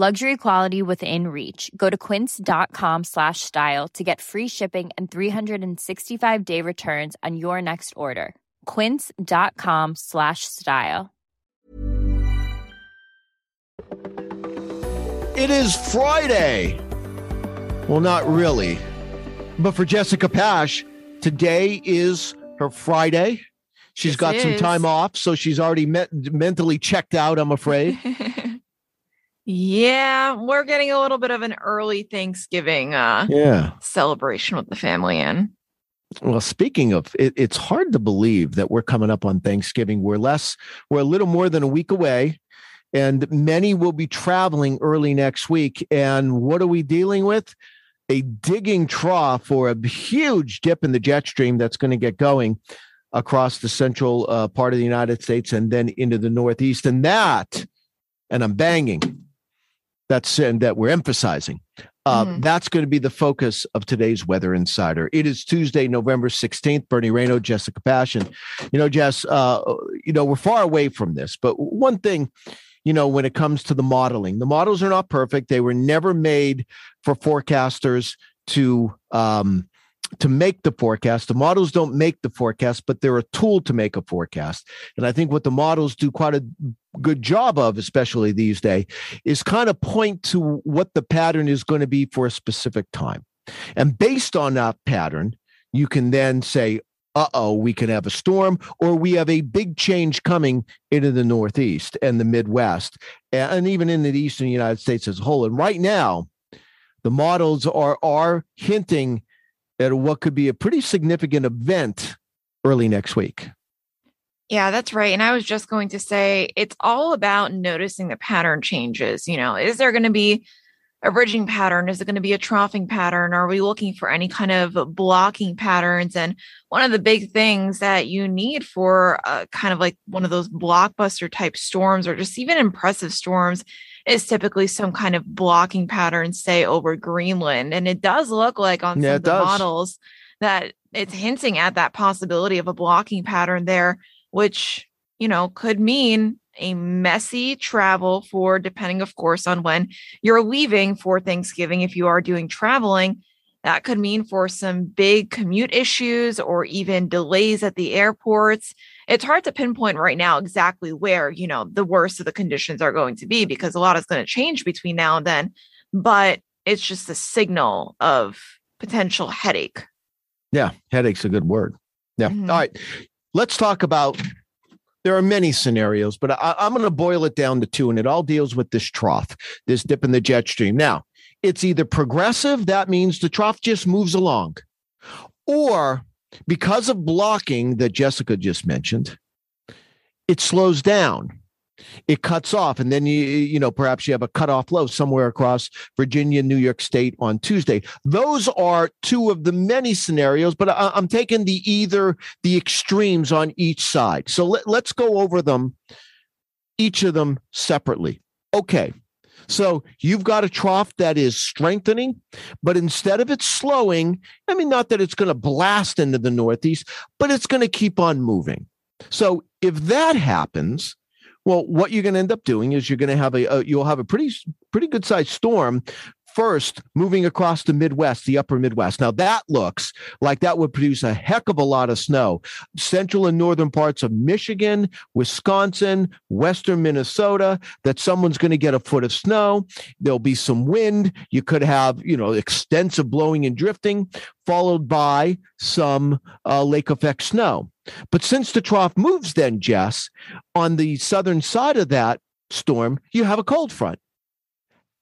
Luxury quality within reach. Go to quince.com slash style to get free shipping and 365 day returns on your next order. Quince.com slash style. It is Friday. Well, not really. But for Jessica Pash, today is her Friday. She's Yes, got it some time off, so she's already me- mentally checked out, I'm afraid. yeah, we're getting a little bit of an early Thanksgiving uh yeah. celebration with the family in. Well, speaking of, it, it's hard to believe that we're coming up on Thanksgiving. We're less, we're a little more than a week away, and many will be traveling early next week. And what are we dealing with? A digging trough for a huge dip in the jet stream that's going to get going across the central uh, part of the United States and then into the Northeast. And that, and I'm banging, that's and that we're emphasizing. Uh, Mhm. That's going to be the focus of today's Weather Insider. It is Tuesday, November 16th. Bernie Rayno, Jessica Passion. You know, Jess, uh, you know, we're far away from this, but one thing, you know, when it comes to the modeling, the models are not perfect. They were never made for forecasters to um, to make the forecast. The models don't make the forecast, but they're a tool to make a forecast. And I think what the models do quite a good job of, especially these days, is kind of point to what the pattern is going to be for a specific time. And based on that pattern, you can then say, uh oh, we can have a storm, or we have a big change coming into the Northeast and the Midwest, and even in the Eastern United States as a whole. And right now, the models are are hinting at what could be a pretty significant event early next week. Yeah, that's right. And I was just going to say it's all about noticing the pattern changes. You know, is there going to be a bridging pattern? Is it going to be a troughing pattern? Are we looking for any kind of blocking patterns? And one of the big things that you need for uh, kind of like one of those blockbuster type storms or just even impressive storms is typically some kind of blocking pattern, say over Greenland. And it does look like on Yeah, some of the does. models that it's hinting at that possibility of a blocking pattern there, which, you know, could mean a messy travel for depending, of course, on when you're leaving for Thanksgiving. If you are doing traveling, that could mean for some big commute issues or even delays at the airports. It's hard to pinpoint right now exactly where, you know, the worst of the conditions are going to be because a lot is going to change between now and then. But it's just a signal of potential headache. Yeah, headache's a good word. Yeah. Mhm. All right. Let's talk about. There are many scenarios, but I, I'm going to boil it down to two, and it all deals with this trough, this dip in the jet stream. Now, it's either progressive, that means the trough just moves along, or because of blocking that Jessica just mentioned, it slows down. It cuts off, and then you you know perhaps you have a cutoff low somewhere across Virginia, New York State on Tuesday. Those are two of the many scenarios, but I, I'm taking the either the extremes on each side. So let, let's go over them, each of them separately. Okay. So you've got a trough that is strengthening, but instead of it slowing, I mean, not that it's going to blast into the Northeast, but it's going to keep on moving. So if that happens, well, what you're going to end up doing is you're going to have a, a you'll have a pretty pretty good sized storm first moving across the Midwest, the upper Midwest. Now that looks like that would produce a heck of a lot of snow. Central and northern parts of Michigan, Wisconsin, western Minnesota, that someone's going to get a foot of snow. There'll be some wind. You could have, you know, extensive blowing and drifting, followed by some uh, lake effect snow. But since the trough moves, then, Jess, on the southern side of that storm, you have a cold front.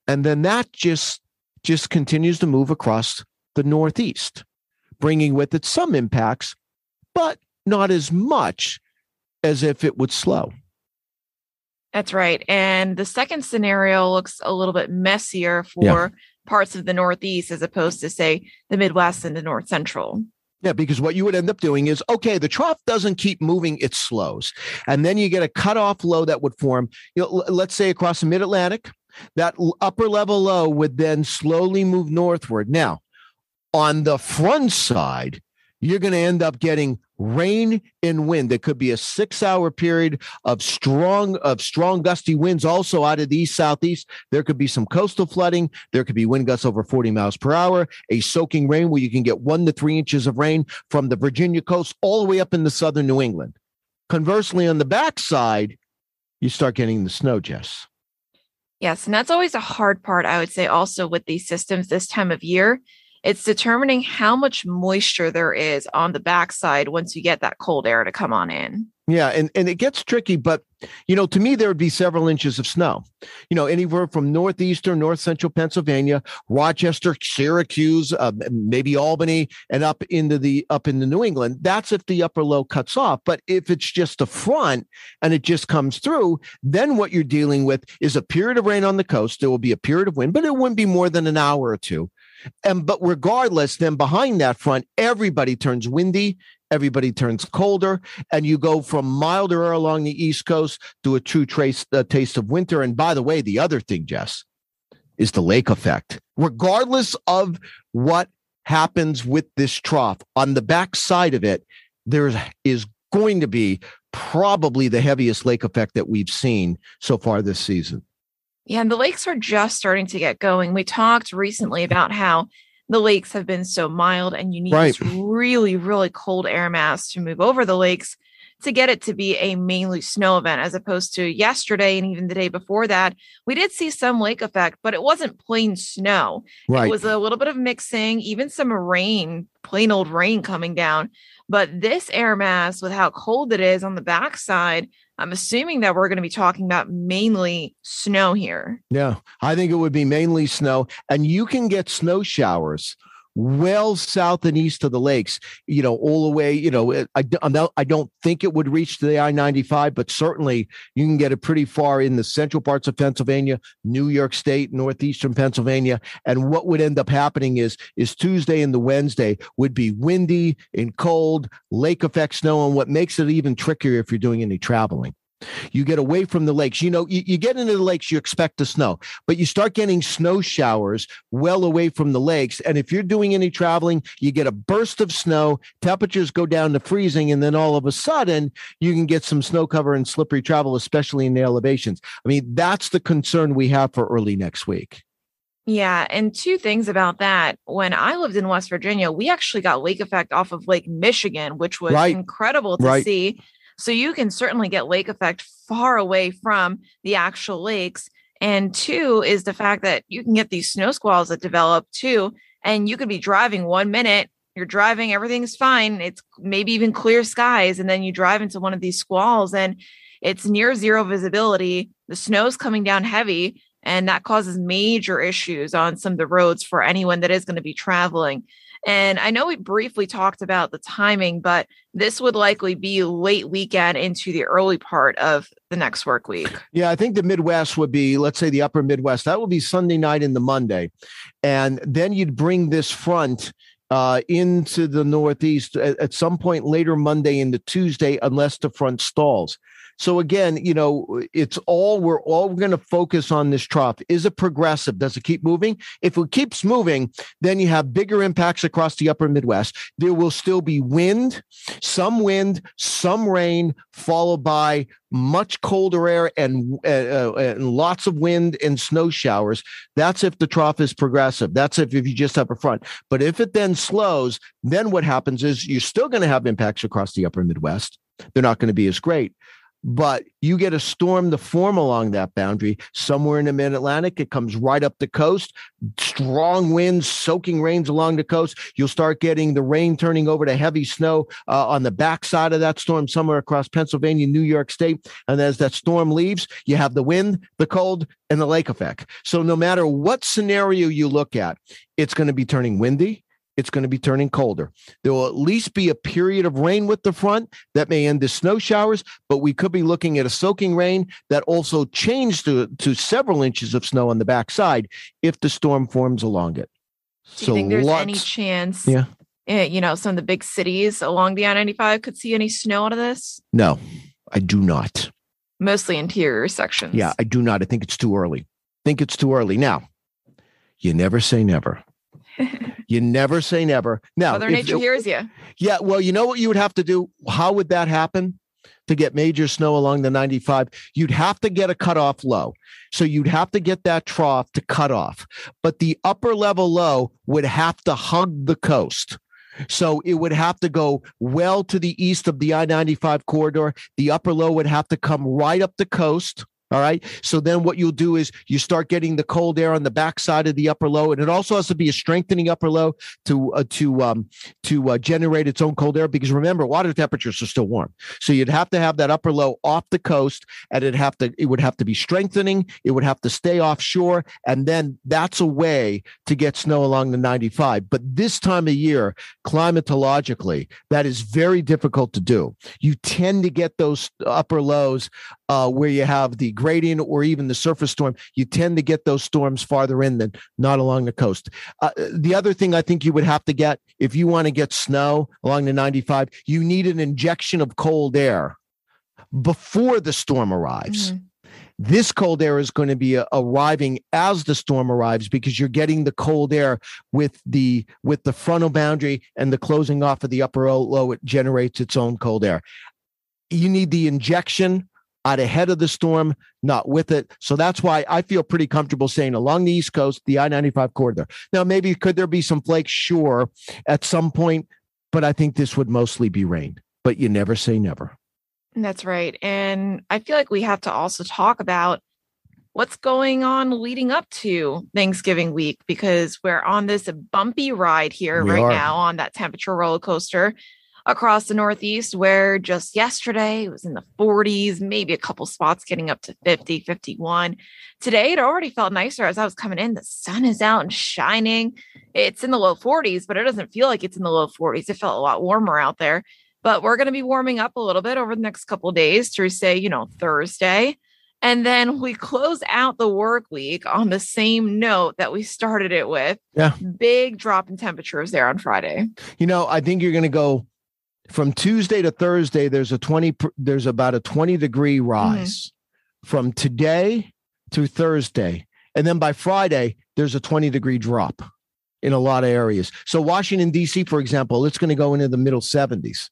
And then that just just continues to move across the northeast, bringing with it some impacts, but not as much as if it would slow. That's right. And the second scenario looks a little bit messier for Yeah. parts of the Northeast as opposed to, say, the Midwest and the North Central. Yeah, because what you would end up doing is okay, the trough doesn't keep moving, it slows. And then you get a cutoff low that would form, you know, let's say across the mid Atlantic, that upper level low would then slowly move northward. Now, on the front side, you're going to end up getting rain and wind. There could be a six hour period of strong of strong gusty winds also out of the east southeast. There could be some coastal flooding. There could be wind gusts over 40 miles per hour, a soaking rain where you can get one to three inches of rain from the Virginia coast all the way up into southern New England. Conversely, on the backside, you start getting the snow, Jess. Yes, and that's always a hard part, I would say, also with these systems this time of year it's determining how much moisture there is on the backside once you get that cold air to come on in. Yeah, and, and it gets tricky, but you know, to me, there would be several inches of snow. You know, anywhere from northeastern, north central Pennsylvania, Rochester, Syracuse, uh, maybe Albany, and up into the up into New England. That's if the upper low cuts off. But if it's just a front and it just comes through, then what you're dealing with is a period of rain on the coast. There will be a period of wind, but it wouldn't be more than an hour or two. And but regardless, then behind that front, everybody turns windy, everybody turns colder, and you go from milder air along the East Coast to a true trace uh, taste of winter. And by the way, the other thing, Jess, is the lake effect. Regardless of what happens with this trough, on the back side of it, there is going to be probably the heaviest lake effect that we've seen so far this season. Yeah, and the lakes are just starting to get going. We talked recently about how the lakes have been so mild and you need right. this really, really cold air mass to move over the lakes to get it to be a mainly snow event as opposed to yesterday and even the day before that. We did see some lake effect, but it wasn't plain snow. Right. It was a little bit of mixing, even some rain, plain old rain coming down. But this air mass, with how cold it is on the backside, I'm assuming that we're going to be talking about mainly snow here. Yeah, I think it would be mainly snow. And you can get snow showers well south and east of the lakes, you know, all the way, you know, uh, I, not, I don't think it would reach to the I 95, but certainly you can get it pretty far in the central parts of Pennsylvania, New York State, northeastern Pennsylvania. And what would end up happening is, is Tuesday and the Wednesday would be windy and cold, lake effect snow. And what makes it even trickier if you're doing any traveling. You get away from the lakes. You know, you, you, get into the lakes, you expect the snow, but you start getting snow showers well away from the lakes. And if you're doing any traveling, you get a burst of snow, temperatures go down to freezing, and then all of a sudden you can get some snow cover and slippery travel, especially in the elevations. I mean, that's the concern we have for early next week. Yeah. And two things about that. When I lived in West Virginia, we actually got lake effect off of Lake Michigan, which was right. incredible to right. see. So you can certainly get lake effect far away from the actual lakes. And two is the fact that you can get these snow squalls that develop too. And you could be driving one minute, you're driving, everything's fine. It's maybe even clear skies. And then you drive into one of these squalls and it's near zero visibility. The snow's coming down heavy. And that causes major issues on some of the roads for anyone that is going to be traveling. And I know we briefly talked about the timing, but this would likely be late weekend into the early part of the next work week. Yeah, I think the Midwest would be, let's say the upper Midwest, that would be Sunday night into Monday. And then you'd bring this front uh, into the Northeast at, at some point later Monday into Tuesday, unless the front stalls. So again, you know, it's all we're all going to focus on this trough. Is it progressive? Does it keep moving? If it keeps moving, then you have bigger impacts across the upper Midwest. There will still be wind, some wind, some rain, followed by much colder air and, uh, uh, and lots of wind and snow showers. That's if the trough is progressive. That's if, if you just have a front. But if it then slows, then what happens is you're still going to have impacts across the upper Midwest. They're not going to be as great but you get a storm to form along that boundary somewhere in the mid Atlantic. It comes right up the coast, strong winds, soaking rains along the coast. You'll start getting the rain turning over to heavy snow uh, on the backside of that storm, somewhere across Pennsylvania, New York State. And as that storm leaves, you have the wind, the cold, and the lake effect. So no matter what scenario you look at, it's going to be turning windy it's going to be turning colder. There will at least be a period of rain with the front that may end the snow showers, but we could be looking at a soaking rain that also changed to, to several inches of snow on the backside if the storm forms along it. Do you think there's any chance? Yeah. eh, you know, some of the big cities along the I 95 could see any snow out of this? No, I do not. Mostly interior sections. Yeah, I do not. I think it's too early. I think it's too early. Now, you never say never. You never say never. Now, Mother Nature hears you. Yeah, well, you know what you would have to do? How would that happen to get major snow along the 95? You'd have to get a cutoff low. So you'd have to get that trough to cut off. But the upper level low would have to hug the coast. So it would have to go well to the east of the I 95 corridor. The upper low would have to come right up the coast. All right. So then what you'll do is you start getting the cold air on the backside of the upper low. And it also has to be a strengthening upper low to uh, to um, to uh, generate its own cold air because remember water temperatures are still warm so you'd have to have that upper low off the coast and it'd have to it would have to be strengthening it would have to stay offshore and then that's a way to get snow along the 95 but this time of year climatologically that is very difficult to do you tend to get those upper lows uh, where you have the gradient or even the surface storm you tend to get those storms farther in than not along the coast uh, the other thing I think you would have to get if you want to get snow along the 95, you need an injection of cold air before the storm arrives. Mhm. This cold air is going to be uh, arriving as the storm arrives because you're getting the cold air with the with the frontal boundary and the closing off of the upper low. It generates its own cold air. You need the injection out ahead of the storm, not with it. So that's why I feel pretty comfortable saying along the East Coast, the I 95 corridor. Now, maybe could there be some flakes? Sure, at some point, but I think this would mostly be rain. But you never say never. That's right. And I feel like we have to also talk about what's going on leading up to Thanksgiving week because we're on this bumpy ride here We right are. now on that temperature roller coaster across the Northeast, where just yesterday it was in the 40s, maybe a couple spots getting up to 50, 51. Today it already felt nicer as I was coming in. The sun is out and shining. It's in the low 40s, but it doesn't feel like it's in the low 40s. It felt a lot warmer out there but we're going to be warming up a little bit over the next couple of days through say you know thursday and then we close out the work week on the same note that we started it with Yeah. big drop in temperatures there on friday You know, I think you're going to go from Tuesday to Thursday. There's a 20, there's about a 20 degree rise from today to Thursday. And then by Friday, there's a 20 degree drop in a lot of areas. So, Washington, D.C., for example, it's going to go into the middle 70s.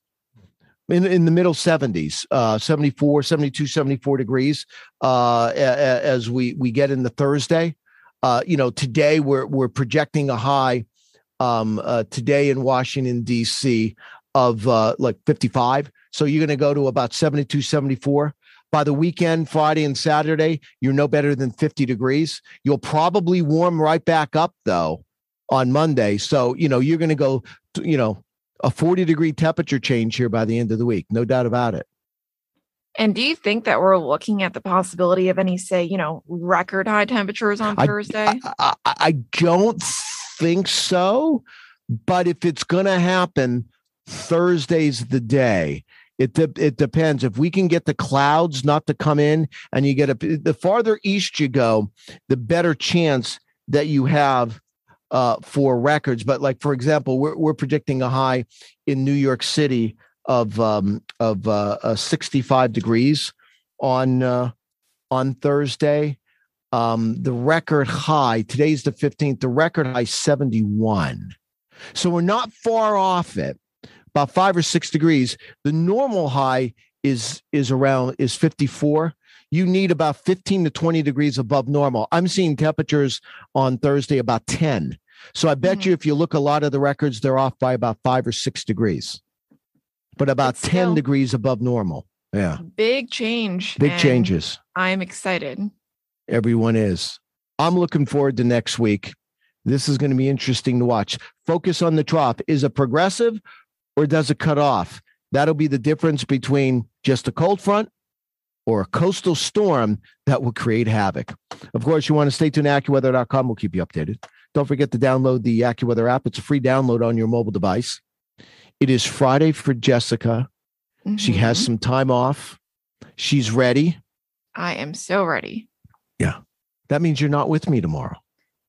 In, in the middle 70s, uh, 74, 72, 74 degrees uh, as we, we get into Thursday. Uh, you know, today we're, we're projecting a high um, uh, today in Washington, D.C. of uh, like 55. So you're going to go to about 72, 74. By the weekend, Friday and Saturday, you're no better than 50 degrees. You'll probably warm right back up though on Monday. So, you know, you're going to go, to, you know, a 40 degree temperature change here by the end of the week. No doubt about it. and do you think that we're looking at the possibility of any say you know record high temperatures on I- thursday I, I, I don't think so, but if it's going to happen, Thursday's the day. It de- it depends. If we can get the clouds not to come in, and you get a the farther east you go, the better chance that you have uh, for records. But like for example, we're we're predicting a high in New York City of um, of uh, uh, 65 degrees on uh, on Thursday. Um, the record high today's the 15th. The record high 71. So we're not far off it, about five or six degrees. The normal high is is around is 54. You need about 15 to 20 degrees above normal. I'm seeing temperatures on Thursday about 10. So I bet Mhm. you if you look a lot of the records, they're off by about five or six degrees, but about But 10 degrees above normal. Yeah. big change Big changes. i'm excited Everyone is. I'm looking forward to next week. This is going to be interesting to watch. Focus on the trough. Is it progressive or does it cut off? That'll be the difference between just a cold front or a coastal storm that will create havoc. Of course, you want to stay tuned to AccuWeather.com. We'll keep you updated. Don't forget to download the AccuWeather app. It's a free download on your mobile device. It is Friday for Jessica. She mm-hmm. has some time off. She's ready. I am so ready. Yeah. That means you're not with me tomorrow.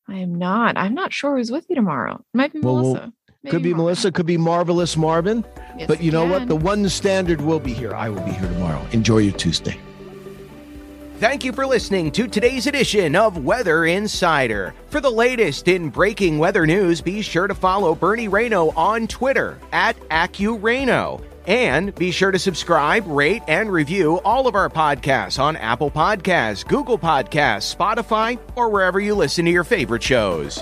I am not. I'm not sure who's with you tomorrow. It might be Well, well, Melissa. could be Maybe Melissa, could be Marvelous Marvin. Yes, but you know what? The one standard will be here. I will be here tomorrow. Enjoy your Tuesday. Thank you for listening to today's edition of Weather Insider. For the latest in breaking weather news, be sure to follow Bernie Rayno on Twitter at AccuRayno. And be sure to subscribe, rate, and review all of our podcasts on Apple Podcasts, Google Podcasts, Spotify, or wherever you listen to your favorite shows.